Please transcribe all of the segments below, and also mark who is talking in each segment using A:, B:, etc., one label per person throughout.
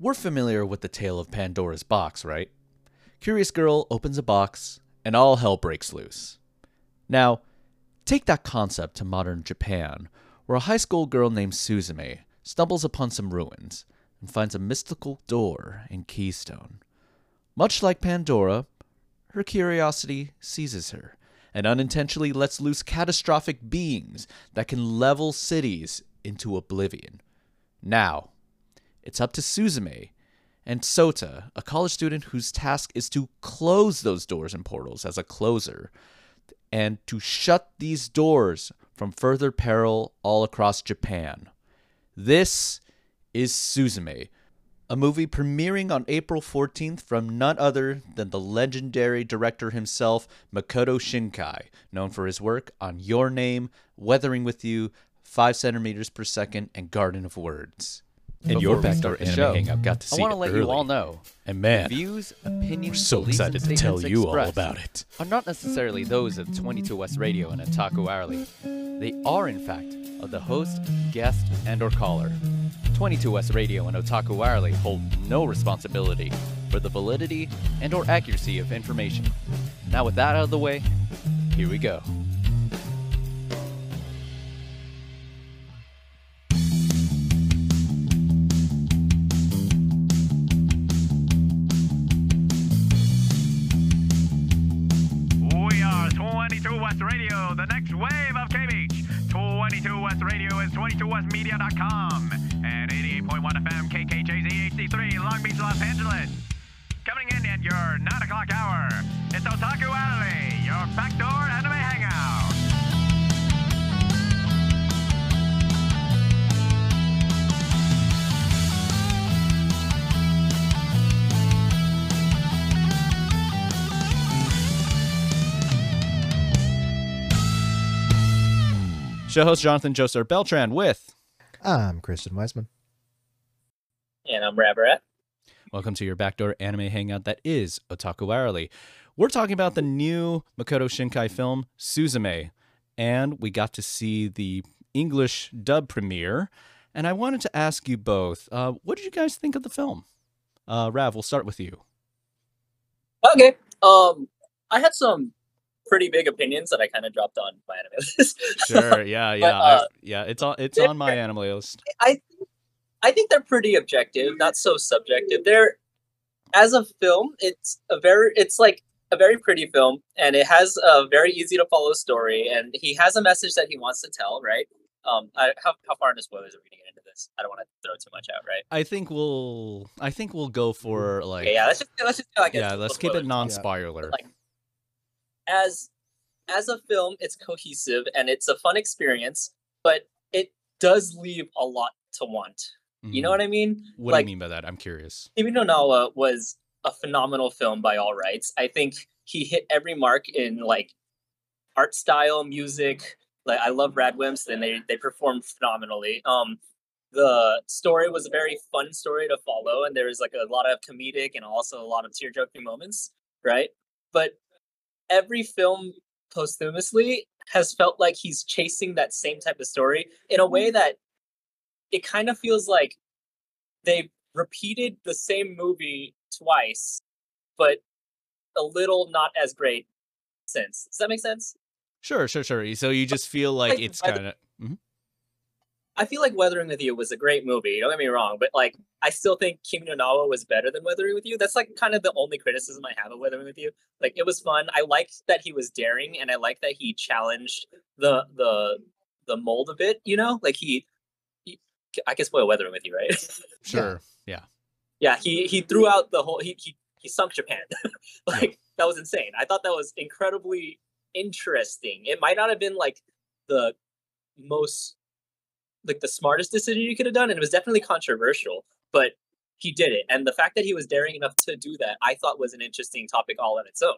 A: We're familiar with the tale of Pandora's box, right? Curious girl opens a box, and all hell breaks loose. Now, take that concept to modern Japan, where a high school girl named Suzume stumbles upon some ruins and finds a mystical door and keystone. Much like Pandora, her curiosity seizes her and unintentionally lets loose catastrophic beings that can level cities into oblivion. Now, it's up to Suzume and Sota, a college student whose task is to close those doors and portals as a closer, and to shut these doors from further peril all across Japan. This is Suzume, a movie premiering on April 14th from none other than the legendary director himself, Makoto Shinkai, known for his work on Your Name, Weathering with You, 5 centimeters per second, and Garden of Words. And your backdoor anime
B: show,
A: hangout got to
B: I want to let
A: early.
B: you all know.
A: And man,
B: views, opinions,
A: we're so excited to tell you all about it.
B: Are not necessarily those of 22 West Radio and Otaku Hourly. They are, in fact, of the host, guest, and/or caller. 22 West Radio and Otaku Hourly hold no responsibility for the validity and/or accuracy of information. Now, with that out of the way, here we go.
C: h2smedia.com.
A: Show host Jonathan Joestar Beltran with
D: I'm Christian Wiseman.
E: And I'm Ravrath.
A: Welcome to your backdoor anime hangout that is Otaku Hourly. We're talking about the new Makoto Shinkai film, Suzume, and we got to see the English dub premiere. And I wanted to ask you both, uh, what did you guys think of the film? Uh, Rav, we'll start with you.
E: Okay. Um, I had some pretty big opinions that I kind of dropped on my anime list.
A: Sure, yeah, yeah,
E: But, uh,
A: I- yeah. It's on, it's on my anime list.
E: I I think they're pretty objective, not so subjective. They're as a film, it's a very it's like a very pretty film and it has a very easy to follow story and he has a message that he wants to tell, right? Um I, how how far into spoilers are we getting into this? I don't want to throw too much out, right?
A: I think we'll, I think we'll go for like,
E: Okay, yeah, let's just let's just like
A: yeah, let's keep it non-spoiler.
E: Like as as a film, it's cohesive and it's a fun experience, but it does leave a lot to want. You know
A: Mhm.
E: what I mean?
A: What
E: like,
A: do you mean by that? I'm curious.
E: Kimi no Na wa was a phenomenal film by all rights. I think he hit every mark in like art style, music. Like I love Radwimps and they they performed phenomenally. Um the story was a very fun story to follow and there was like a lot of comedic and also a lot of tear jerking moments, right? But every film posthumously has felt like he's chasing that same type of story in a way mm-hmm. that it kind of feels like they repeated the same movie twice, but a little not as great since. Does that make sense?
A: Sure, sure, sure. So you just feel like
E: like,
A: it's kind of. Mm-hmm.
E: I feel like Weathering with You was a great movie. Don't get me wrong, but like I still think Kimi no Na wa was better than Weathering with You. That's like kind of the only criticism I have of Weathering with You. Like it was fun. I liked that he was daring, and I liked that he challenged the the the mold a bit. You know, like he. he I can spoil Weathering with You, right?
A: Sure. Yeah.
E: yeah he he threw out the whole he he, he sunk japan like that was insane i thought that was incredibly interesting it might not have been like the most like the smartest decision you could have done and it was definitely controversial but he did it and the fact that he was daring enough to do that i thought was an interesting topic all on its own.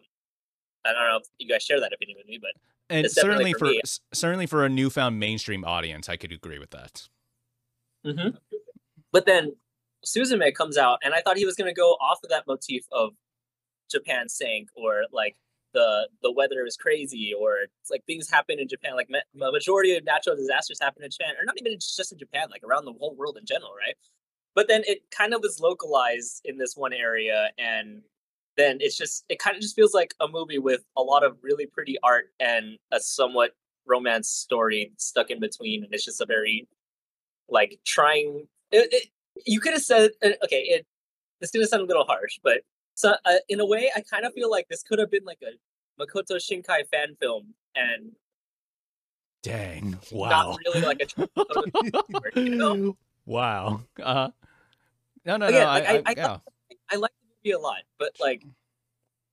E: I don't know if you guys share that opinion with me but
A: And certainly
E: for
A: for, certainly for a newfound mainstream audience, I could agree with that.
E: hmm But then Suzume comes out, and I thought he was going to go off of that motif of Japan sank, or like the the weather is crazy, or it's like things happen in Japan. Like the majority of natural disasters happen in Japan, or not even just in Japan, like around the whole world in general, right? but then it kind of was localized in this one area and then it's just it kind of just feels like a movie with a lot of really pretty art and a somewhat romance story stuck in between and it's just a very like trying it, it, you could have said uh, okay it this gonna sound a little harsh but so uh, in a way i kind of feel like this could have been like a makoto shinkai fan film and
B: Dang.
E: Wow, not really like a you know?
B: wow. Uh, no, no,
E: Again,
B: no.
E: like,
B: I,
E: I-
B: I,
E: I
B: yeah.
E: I like the movie a lot, but like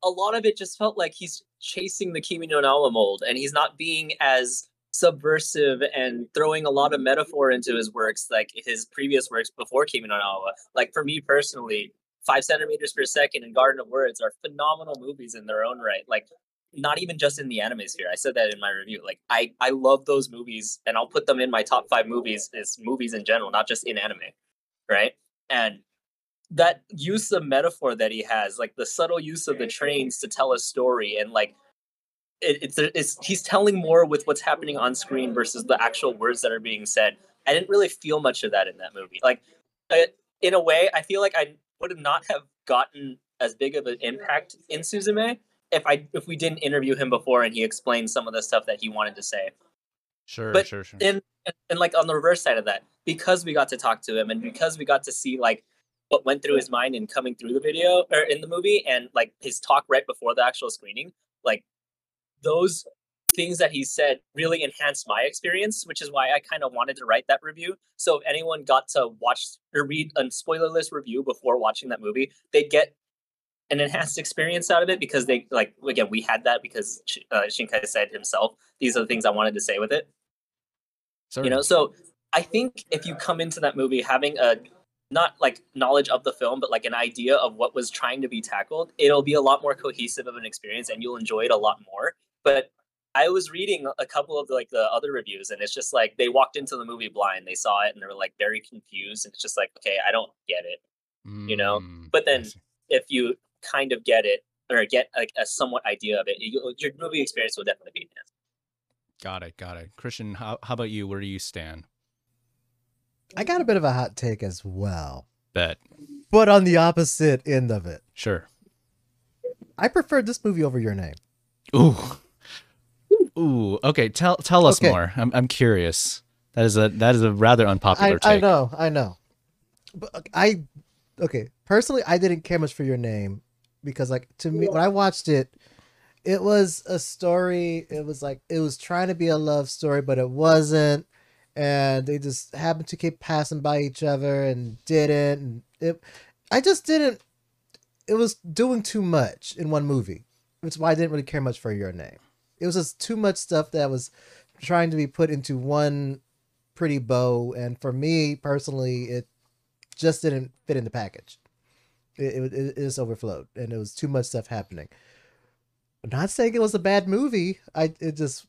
E: a lot of it just felt like he's chasing the Kimi no Na wa mold, and he's not being as subversive and throwing a lot of metaphor into his works like his previous works before Kimi no Na wa. Like for me personally, Five Centimeters Per Second and Garden of Words are phenomenal movies in their own right. Like not even just in the anime sphere. I said that in my review. Like I I love those movies, and I'll put them in my top five movies as movies in general, not just in anime, right? And that use of metaphor that he has, like the subtle use of the trains to tell a story, and like it, it's it's he's telling more with what's happening on screen versus the actual words that are being said. I didn't really feel much of that in that movie. Like, uh, in a way, I feel like I would not have gotten as big of an impact in Suzume if I if we didn't interview him before and he explained some of the stuff that he wanted to say.
B: Sure,
E: but
B: sure, sure.
E: And and, and like on the reverse side of that, because we got to talk to him and because we got to see like what went through his mind in coming through the video or in the movie and like his talk right before the actual screening, like those things that he said really enhanced my experience, which is why I kind of wanted to write that review. So if anyone got to watch or read a spoilerless review before watching that movie, they'd get an enhanced experience out of it because they like again we had that because uh, Shinkai said himself these are the things I wanted to say with it. You know so i think if you come into that movie having a not like knowledge of the film but like an idea of what was trying to be tackled it'll be a lot more cohesive of an experience and you'll enjoy it a lot more. But i was reading a couple of like the other reviews and it's just like they walked into the movie blind they saw it and they were like very confused and it's just like okay i don't get it you know,
B: Mm,
E: but then- if you kind of get it or get like a somewhat idea of it you, your movie experience will definitely be enhanced
B: got it, got it. Christian, how how about you? Where do you stand?
D: I got a bit of a hot take as well,
B: Bet.
D: but on the opposite end of it.
B: Sure.
D: I preferred this movie over Your Name.
B: Ooh. Ooh. Okay. Tell tell us
D: Okay.
B: more. I'm I'm curious. That is a that is a rather
D: I,
B: unpopular
D: I
B: take.
D: know, I know. But I, okay, personally, I didn't care much for Your Name because, like, to me, when I watched it, it was a story. It was like, it was trying to be a love story, but it wasn't. And they just happened to keep passing by each other and didn't. And it, I just didn't. It was doing too much in one movie, which is why I didn't really care much for Your Name. It was just too much stuff that was trying to be put into one pretty bow, and for me personally, it just didn't fit in the package. It, it, it just overflowed, and it was too much stuff happening. I'm not saying it was a bad movie. I it just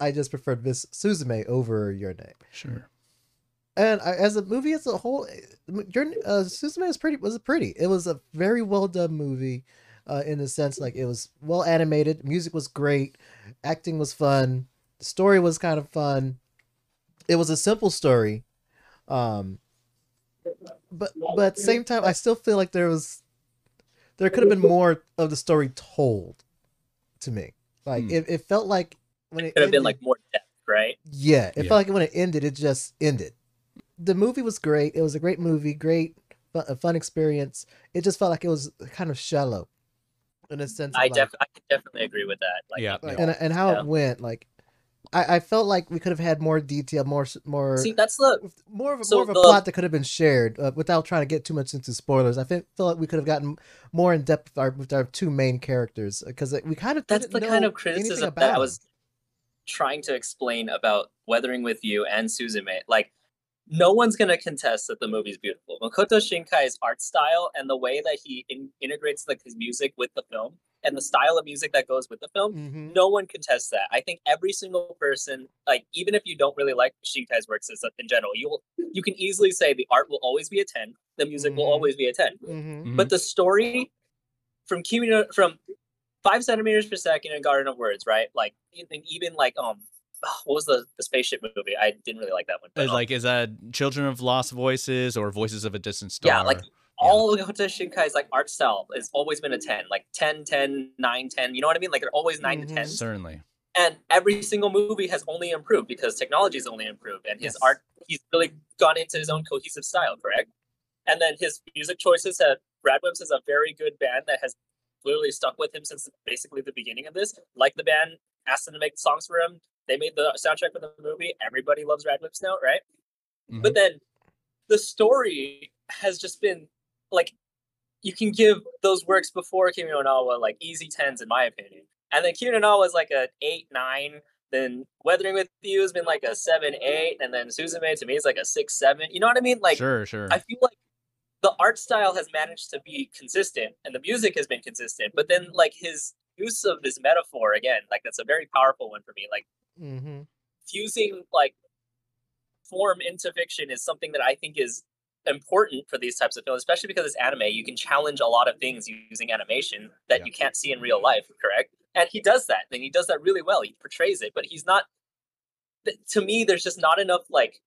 D: I just preferred Miss Suzume over Your Name.
B: Sure.
D: And I, as a movie as a whole, your uh, Suzume was pretty was pretty. It was a very well done movie, uh, in the sense like it was well animated, music was great, acting was fun, the story was kind of fun. It was a simple story, um, but but at the same time, I still feel like there was there could have been more of the story told to me. Like
B: Hmm.
D: it, it felt like when it
E: could have been like more depth right
D: yeah, it
B: Yeah.
D: felt like when it ended, it just ended. The movie was great. It was a great movie, great, a fun experience. It just felt like it was kind of shallow, in a sense. Of
E: I
D: like,
E: def I definitely agree with that. Like,
B: Yeah.
D: like, and and how
E: Yeah.
D: it went. Like, I, I felt like we could have had more detail, more more
E: see, that's the
D: more of a,
E: so
D: more of a
E: the-
D: plot that could have been shared uh, without trying to get too much into spoilers. I think feel like we could have gotten more in depth with our, with our two main characters because we kind of
E: that's
D: didn't
E: the kind of criticism that I was trying to explain about Weathering with You and Susan Suzume. Like, no one's gonna contest that the movie's beautiful. Makoto Shinkai's art style and the way that he in- integrates like his music with the film and the style of music that goes with the film
D: Mhm.
E: no one contests that. I think every single person, like even if you don't really like Shinkai's works as in general, you will you can easily say the art will always be a ten, the music will
D: Mhm.
E: always be a 10
D: Mhm.
B: Mhm.
E: But the story from Kimi from five centimeters per second and Garden of Words, right? Like even even like um what was the, the spaceship movie? I didn't really like that one. but,
A: Uh,
E: um,
A: like is that Children of Lost Voices or Voices of a Distant Star?
E: Yeah, like all of Makoto Shinkai's like art style has always been a 10, like 10, 10, 9, 10. You know what I mean? Like they're always 9
D: Mhm.
E: to 10.
A: certainly.
E: And every single movie has only improved because technology's only improved. And his
D: Yes.
E: art, he's really gone into his own cohesive style, correct? And then his music choices have, Radwimps is a very good band that has literally stuck with him since basically the beginning of this. Like the band asked him to make songs for him. They made the soundtrack for the movie. Everybody loves Radwimps now, right?
A: Mm-hmm.
E: But then the story has just been like you can give those works before Kimi no wa like easy tens in my opinion. And then Kimi no Na was like a eight, nine. Then Weathering with You has been like a seven, eight, and then Suzume to me is like a six, seven. You know what I mean? Like
A: sure, sure.
E: I feel like the art style has managed to be consistent and the music has been consistent, but then like his use of this metaphor again, like that's a very powerful one for me. Like
D: Mm-hmm.
E: fusing like form into fiction is something that I think is important for these types of films, especially because it's anime. You can challenge a lot of things using animation that
A: Yeah.
E: you can't see in real life, correct? And he does that, and he does that really well. He portrays it, but he's not. To me, there's just not enough like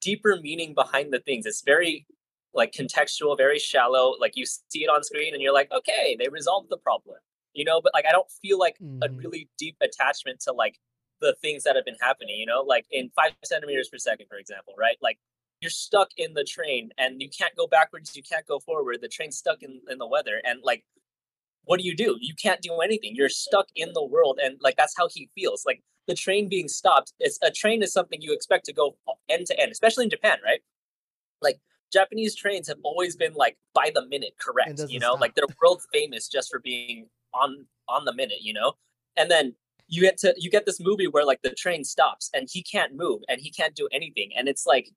E: deeper meaning behind the things. It's very like contextual, very shallow. Like you see it on screen, and you're like, okay, they resolved the problem, you know. But like, I don't feel like a
D: Mhm.
E: really deep attachment to like the things that have been happening, you know, like in five centimeters per second, for example, right? Like you're stuck in the train and you can't go backwards, you can't go forward. The train's stuck in, in the weather. And like, what do you do? You can't do anything. You're stuck in the world. And like, that's how he feels. Like the train being stopped, it's a train is something you expect to go end to end, especially in Japan, right? Like Japanese trains have always been like by the minute correct, you know, like
D: stop.
E: they're world famous just for being on on the minute, you know? And then you get to you get this movie where like the train stops and he can't move and he can't do anything. And it's like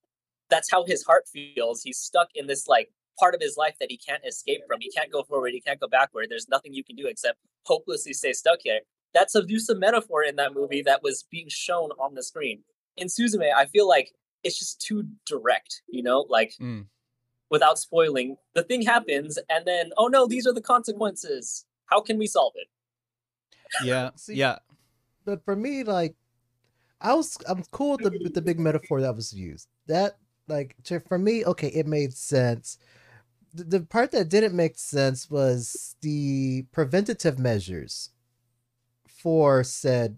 E: that's how his heart feels. He's stuck in this like part of his life that he can't escape from. He can't go forward. He can't go backward. There's nothing you can do except hopelessly stay stuck here. That's a use of metaphor in that movie that was being shown on the screen. In suzume i feel like it's just too direct you know? Like
A: Mm.
E: without spoiling the thing happens and then oh no these are the consequences how can we solve it
A: yeah,
D: See,
A: yeah.
D: But for me, like, I was I'm cool with the with the big metaphor that was used. That like to, for me, okay, it made sense. The, the part that didn't make sense was the preventative measures for said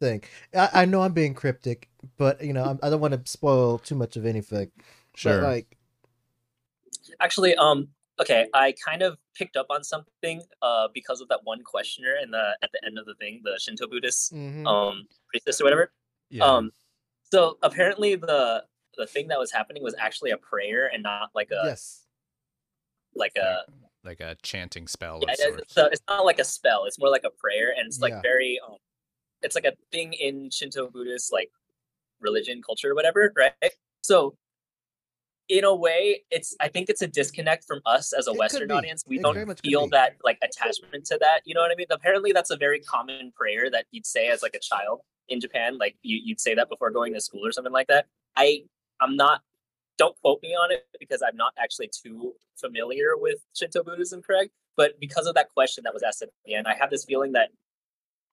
D: thing. I, I know I'm being cryptic, but you know I'm, I don't want to spoil too much of anything.
A: Sure.
D: But, like
E: Actually, um, okay, I kind of picked up on something uh because of that one questioner in the at the end of the thing, the Shinto Buddhist
D: mhm.
E: um priestess or whatever.
A: yeah.
E: Um, so apparently the the thing that was happening was actually a prayer and not like a
D: yes,
E: like a
A: like a chanting spell
E: yeah,
A: of
E: it's,
A: sorts.
E: it's, it's not like a spell. It's more like a prayer, and it's like
D: Yeah.
E: very um, it's like a thing in Shinto Buddhist like religion culture or whatever, right? So in a way, it's I think it's a disconnect from us as a
D: It
E: Western audience. We
D: It
E: don't
D: very much could
E: feel that like attachment to that. You know what I mean? Apparently, that's a very common prayer that you'd say as like a child in Japan. Like you, you'd say that before going to school or something like that. I I'm not. Don't quote me on it because I'm not actually too familiar with Shinto Buddhism, Craig. But because of that question that was asked at the end, I have this feeling that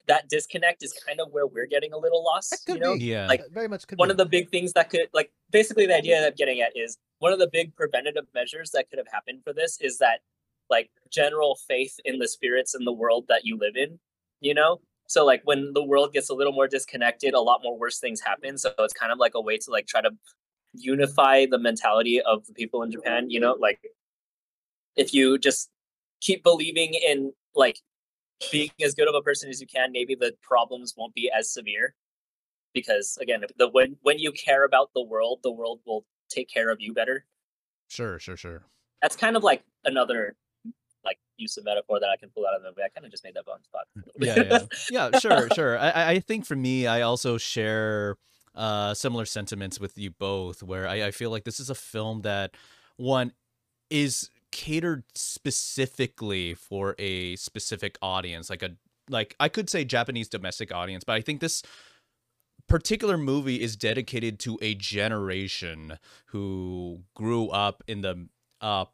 E: that disconnect is kind of where we're getting a little lost.
D: That
E: You know,
D: be.
A: yeah.
E: like,
D: very much could
E: one
D: be.
E: of the big things that could like basically the idea that I'm getting at is one of the big preventative measures that could have happened for this is that like general faith in the spirits in the world that you live in, you know? So like when the world gets a little more disconnected, a lot more worse things happen. So it's kind of like a way to like try to unify the mentality of the people in Japan, you know, like if you just keep believing in like being as good of a person as you can, maybe the problems won't be as severe. Because again, the when when you care about the world, the world will take care of you better.
A: Sure, sure, sure.
E: That's kind of like another like use of metaphor that I can pull out of the movie. I kind of just made that on the spot.
A: yeah, yeah, yeah. Sure, sure. I, I- I think for me, I also share uh, similar sentiments with you both, where I, I feel like this is a film that one is catered specifically for a specific audience, like a like I could say Japanese domestic audience, but I think this particular movie is dedicated to a generation who grew up in the uh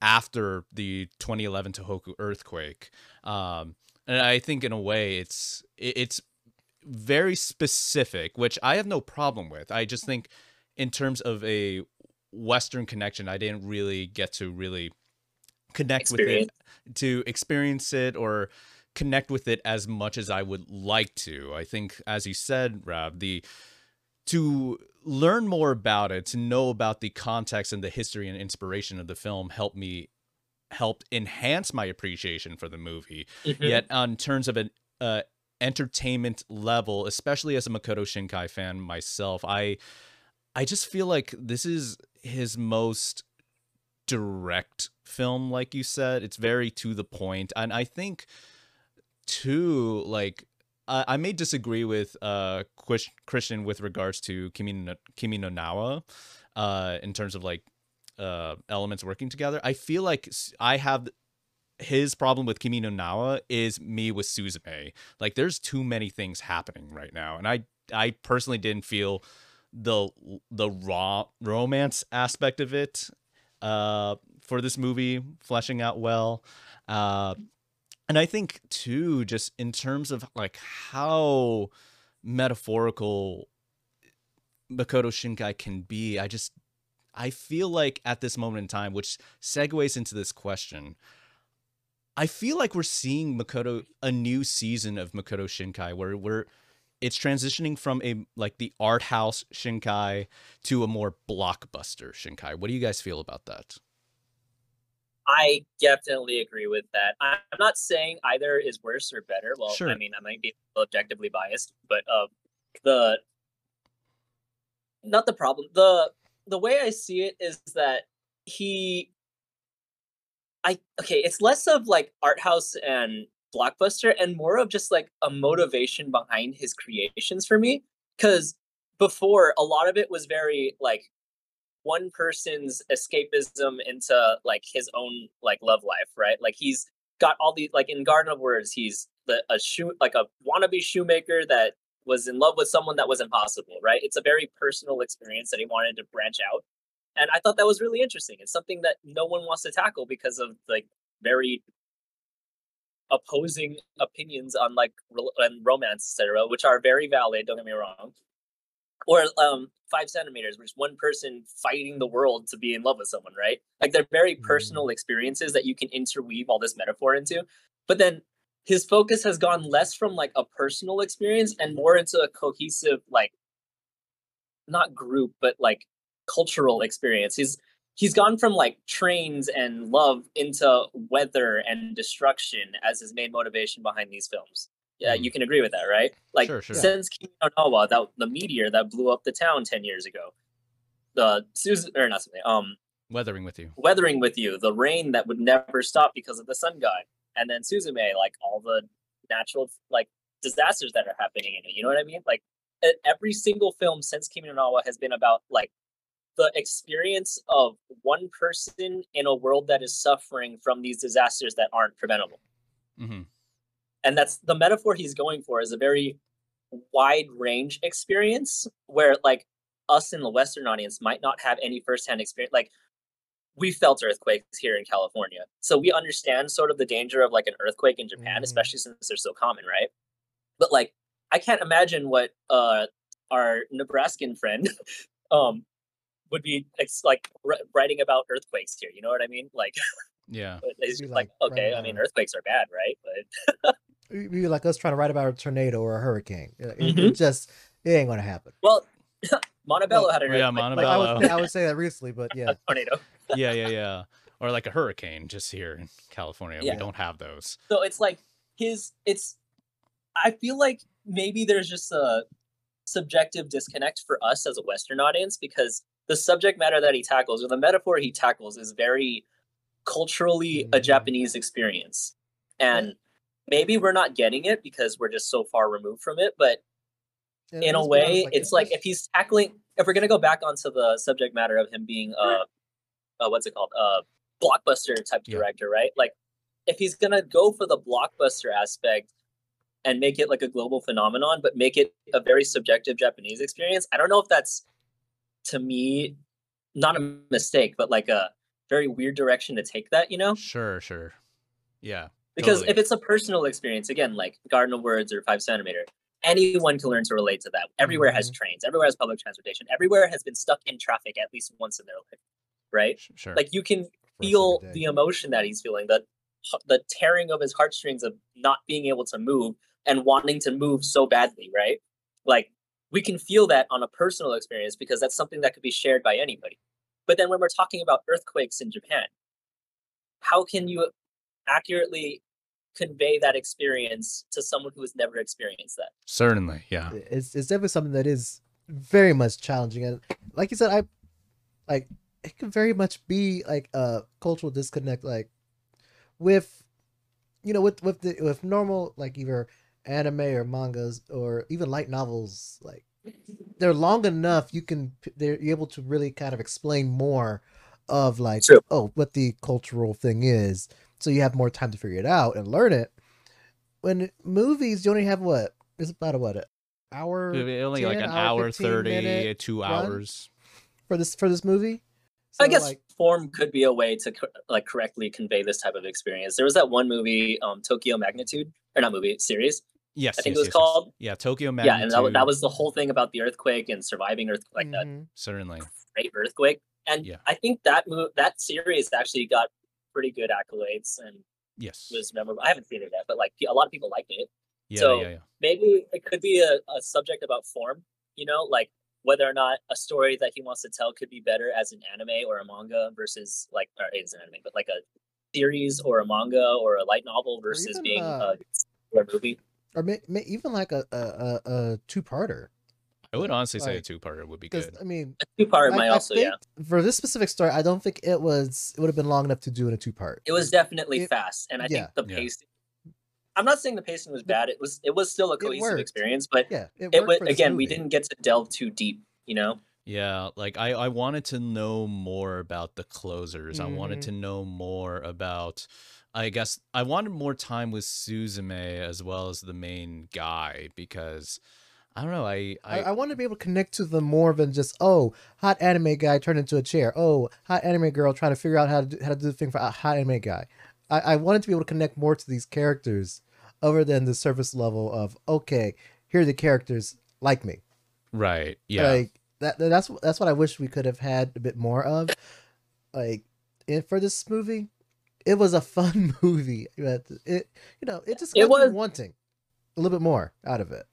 A: after the 2011 Tohoku earthquake. Um and I think in a way it's it's very specific, which I have no problem with. I just think in terms of a Western connection, I didn't really get to really connect
E: Experience.
A: with it, to experience it or connect with it as much as I would like to. I think, as you said, Rav, the to learn more about it, to know about the context and the history and inspiration of the film helped me helped enhance my appreciation for the movie.
E: Mhm.
A: Yet, on terms of an uh, entertainment level, especially as a Makoto Shinkai fan myself, I I just feel like this is his most direct film, like you said. It's very to the point, and I think too, like I, may disagree with uh Christian with regards to Kimi Kimi no Na wa, uh, in terms of like uh elements working together. I feel like I have his problem with Kimi no Na wa is me with Suzume. Like there's too many things happening right now, and I I personally didn't feel the the raw romance aspect of it uh for this movie fleshing out well. Uh and I think too, just in terms of like how metaphorical Makoto Shinkai can be, I just I feel like at this moment in time, which segues into this question, I feel like we're seeing Makoto a new season of Makoto Shinkai where we're it's transitioning from a like the art house Shinkai to a more blockbuster Shinkai. What do you guys feel about that?
E: I definitely agree with that. I'm not saying either is worse or better. Well,
A: Sure.
E: I mean, I might be objectively biased, but uh, the not the problem. the The way I see it is that he, I okay, it's less of like art house and blockbuster, and more of just like a motivation behind his creations for me. Because before, a lot of it was very like one person's escapism into like his own like love life, right? Like he's got all these like in Garden of Words, he's the a shoe like a wannabe shoemaker that was in love with someone that was impossible, right? It's a very personal experience that he wanted to branch out. And I thought that was really interesting. It's something that no one wants to tackle because of like very opposing opinions on like and romance, etc., which are very valid. Don't get me wrong. Or um, five centimeters, which is one person fighting the world to be in love with someone, right? Like they're very
D: Mm.
E: personal experiences that you can interweave all this metaphor into. But then his focus has gone less from like a personal experience and more into a cohesive, like not group, but like cultural experience. He's he's gone from like trains and love into weather and destruction as his main motivation behind these films. Yeah,
A: Mhm.
E: you can agree with that, right? Like
A: Sure, sure.
E: since Kimi no Na wa, that the meteor that blew up the town ten years ago, the Susan or not something, um,
A: Weathering with you.
E: weathering with you, the rain that would never stop because of the sun god, and then Suzume, like all the natural like disasters that are happening in it. You know what I mean? Like every single film since Kimi no Na wa has been about like the experience of one person in a world that is suffering from these disasters that aren't preventable.
A: hmm
E: And that's the metaphor he's going for is a very wide range experience where like us in the Western audience might not have any firsthand experience. Like we felt earthquakes here in California. So we understand sort of the danger of like an earthquake in Japan,
D: Mhm.
E: especially since they're so common, right? But like I can't imagine what uh our Nebraskan friend um would be ex- like wr- writing about earthquakes here. You know what I mean? Like
A: Yeah.
E: it's like,
D: like
E: okay,
D: writing
E: I mean earthquakes are bad, right? But
D: be like us trying to write about a tornado or a hurricane. It, it
E: Mhm.
D: just it ain't gonna happen.
E: well, Montebello
D: Well,
E: had a
A: yeah,
E: earthquake,
D: Like, I,
A: Montebello.
D: would, I would say that recently, but yeah.
E: tornado.
A: yeah, yeah, yeah. Or like a hurricane just here in California.
E: Yeah.
A: We don't have those.
E: So it's like his it's I feel like maybe there's just a subjective disconnect for us as a Western audience because the subject matter that he tackles or the metaphor he tackles is very culturally a
D: Mhm.
E: Japanese experience. And maybe we're not getting it because we're just so far removed from it, but
D: And
E: in a
D: let's be honest,
E: way it's like if he's tackling if we're gonna go back onto the subject matter of him being uh, uh what's it called uh blockbuster type
A: Yeah.
E: director right like if he's gonna go for the blockbuster aspect and make it like a global phenomenon but make it a very subjective japanese experience i don't know if that's to me not a mistake but like a very weird direction to take that you know
A: Sure, sure. Yeah.
E: Because
A: Totally.
E: if it's a personal experience again like garden of words or five centimeter anyone can learn to relate to that. Everywhere has trains, everywhere has public transportation, everywhere has been stuck in traffic at least once in their life, right?
A: Sure.
E: Like you can feel
D: day.
E: the emotion that he's feeling, the the tearing of his heartstrings of not being able to move and wanting to move so badly, right? Like we can feel that on a personal experience because that's something that could be shared by anybody. But then when we're talking about earthquakes in Japan, how can you accurately convey that experience to someone who has never experienced that?
A: Certainly, yeah.
D: it's it's definitely something that is very much challenging and like you said i like it can very much be like a cultural disconnect like with you know with with the with normal like either anime or mangas or even light novels like they're long enough you can they're able to really kind of explain more of like
E: True.
D: oh what the cultural thing is so you have more time to figure it out and learn it when movies you only have what it's about a what an hour
A: Only like an
D: hour,
A: hour
D: 15
A: thirty, two hours.
D: for this for this movie
E: I guess
D: like,
E: form could be a way to co- like correctly convey this type of experience. There was that one movie, um, Tokyo Magnitude, or not movie series.
A: Yes,
E: I think
A: yes,
E: it was
A: yes, yes.
E: called-
A: Yeah, Tokyo Magnitude.
E: Yeah, and that, that was the whole thing about the earthquake and surviving earth like that
D: mhm.
A: certainly.
E: great earthquake. And
A: Yeah.
E: I think that move that series actually got pretty good accolades and
A: Yes.
E: was memorable. I haven't seen it yet, but like a lot of people liked it.
A: Yeah,
E: so-
A: yeah, yeah.
E: Maybe it could be a, a subject about form. You know, like whether or not a story that he wants to tell could be better as an anime or a manga versus like or it's an anime, but like a series or a manga or a light novel versus
D: even,
E: being
D: uh,
E: a movie.
D: or may, may, even like a a, a, a two-parter
A: I would honestly say a two-parter would be good.
D: i mean
E: A two part
D: I,
E: might
D: I
E: also,
D: think
E: yeah.
D: for this specific story i don't think it was it would have been long enough to do in a two-part
E: It was definitely
D: it-
E: fast, and I
D: yeah.
E: think the
A: Yeah.
E: pacing. I'm not saying the pacing was bad. It was it was still a cohesive experience, but
D: yeah it,
E: it was
D: for this
E: again we didn't get to delve too deep. You know,
A: Yeah, like I, I wanted to know more about the closers. I wanted
D: Mhm.
A: to know more about I guess I wanted more time with Suzume as well as the main guy because I don't know, I
D: I,
A: I,
D: I want to be able to connect to them more than just oh hot anime guy turned into a chair oh hot anime girl trying to figure out how to do, how to do the thing for a hot anime guy I, I wanted to be able to connect more to these characters other than the surface level of okay here are the characters like me
A: right. Yeah.
D: like that that's that's what I wish we could have had a bit more of like in, for this movie it was a fun movie but it you know it just
E: It
D: left me
E: was-
D: wanting a little bit more out of it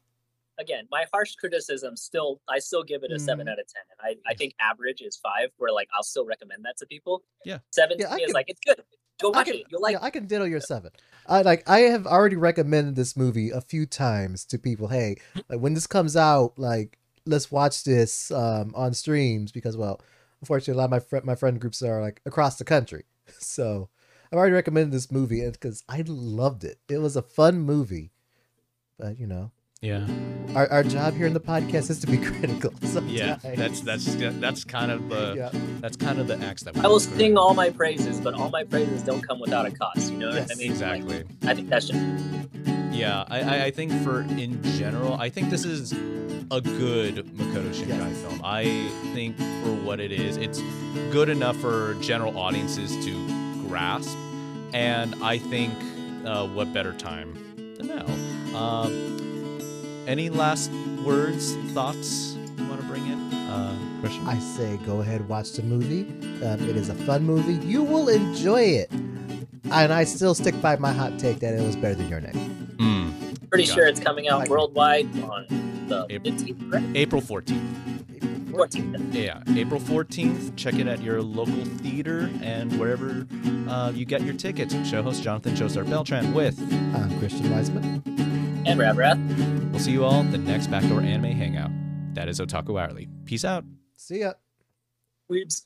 E: again, my harsh criticism still I still give it a seven
D: Mhm.
E: out of ten, and I I think average is five. Where like I'll still recommend that to people.
A: Yeah.
E: seven
D: Yeah,
E: to
D: I
E: me is
D: can-
E: like it's good. Go
D: I
E: watch
D: can,
E: it. You'll like.
D: yeah, I can ditto your seven. I like. I have already recommended this movie a few times to people. Hey, like when this comes out, like let's watch this um, on streams because, well, unfortunately, a lot of my friend my friend groups are like across the country. So I've already recommended this movie because I loved it. It was a fun movie, but you know,
A: yeah.
D: our, our job here in the podcast is to be critical. Sometimes.
A: Yeah. That's that's that's kind of the
D: yeah.
A: that's kind of the axe that we
E: I will
A: go through.
E: sing all my praises, but all my praises don't come without a cost. You know what I
D: Yes,
E: mean? Like,
A: Exactly.
E: I think that should.
A: Yeah, I, I, I think for in general, I think this is a good Makoto Shinkai
D: Yes.
A: film. I think for what it is, it's good enough for general audiences to grasp, and I think uh, what better time than now? Um, any last words, thoughts you want to bring in, uh, Christian?
D: I say go ahead watch the movie. Um, it is a fun movie. You will enjoy it. And I still stick by my hot take that it was better than your name.
A: Mm,
E: Pretty
A: Got
E: sure
A: it.
E: it's coming out
D: Like-
E: worldwide on the
A: April.
E: 15th, right?
A: April fourteenth.
E: 14th.
A: Yeah, April 14th. Check it at your local theater and wherever uh, you get your tickets. Show host Jonathan Joestar Beltran with.
D: I'm Christian Wiseman.
E: And Ravrath.
A: We'll see you all at the next Backdoor Anime Hangout. That is Otaku Hourly. Peace out.
D: See ya.
E: Weebs.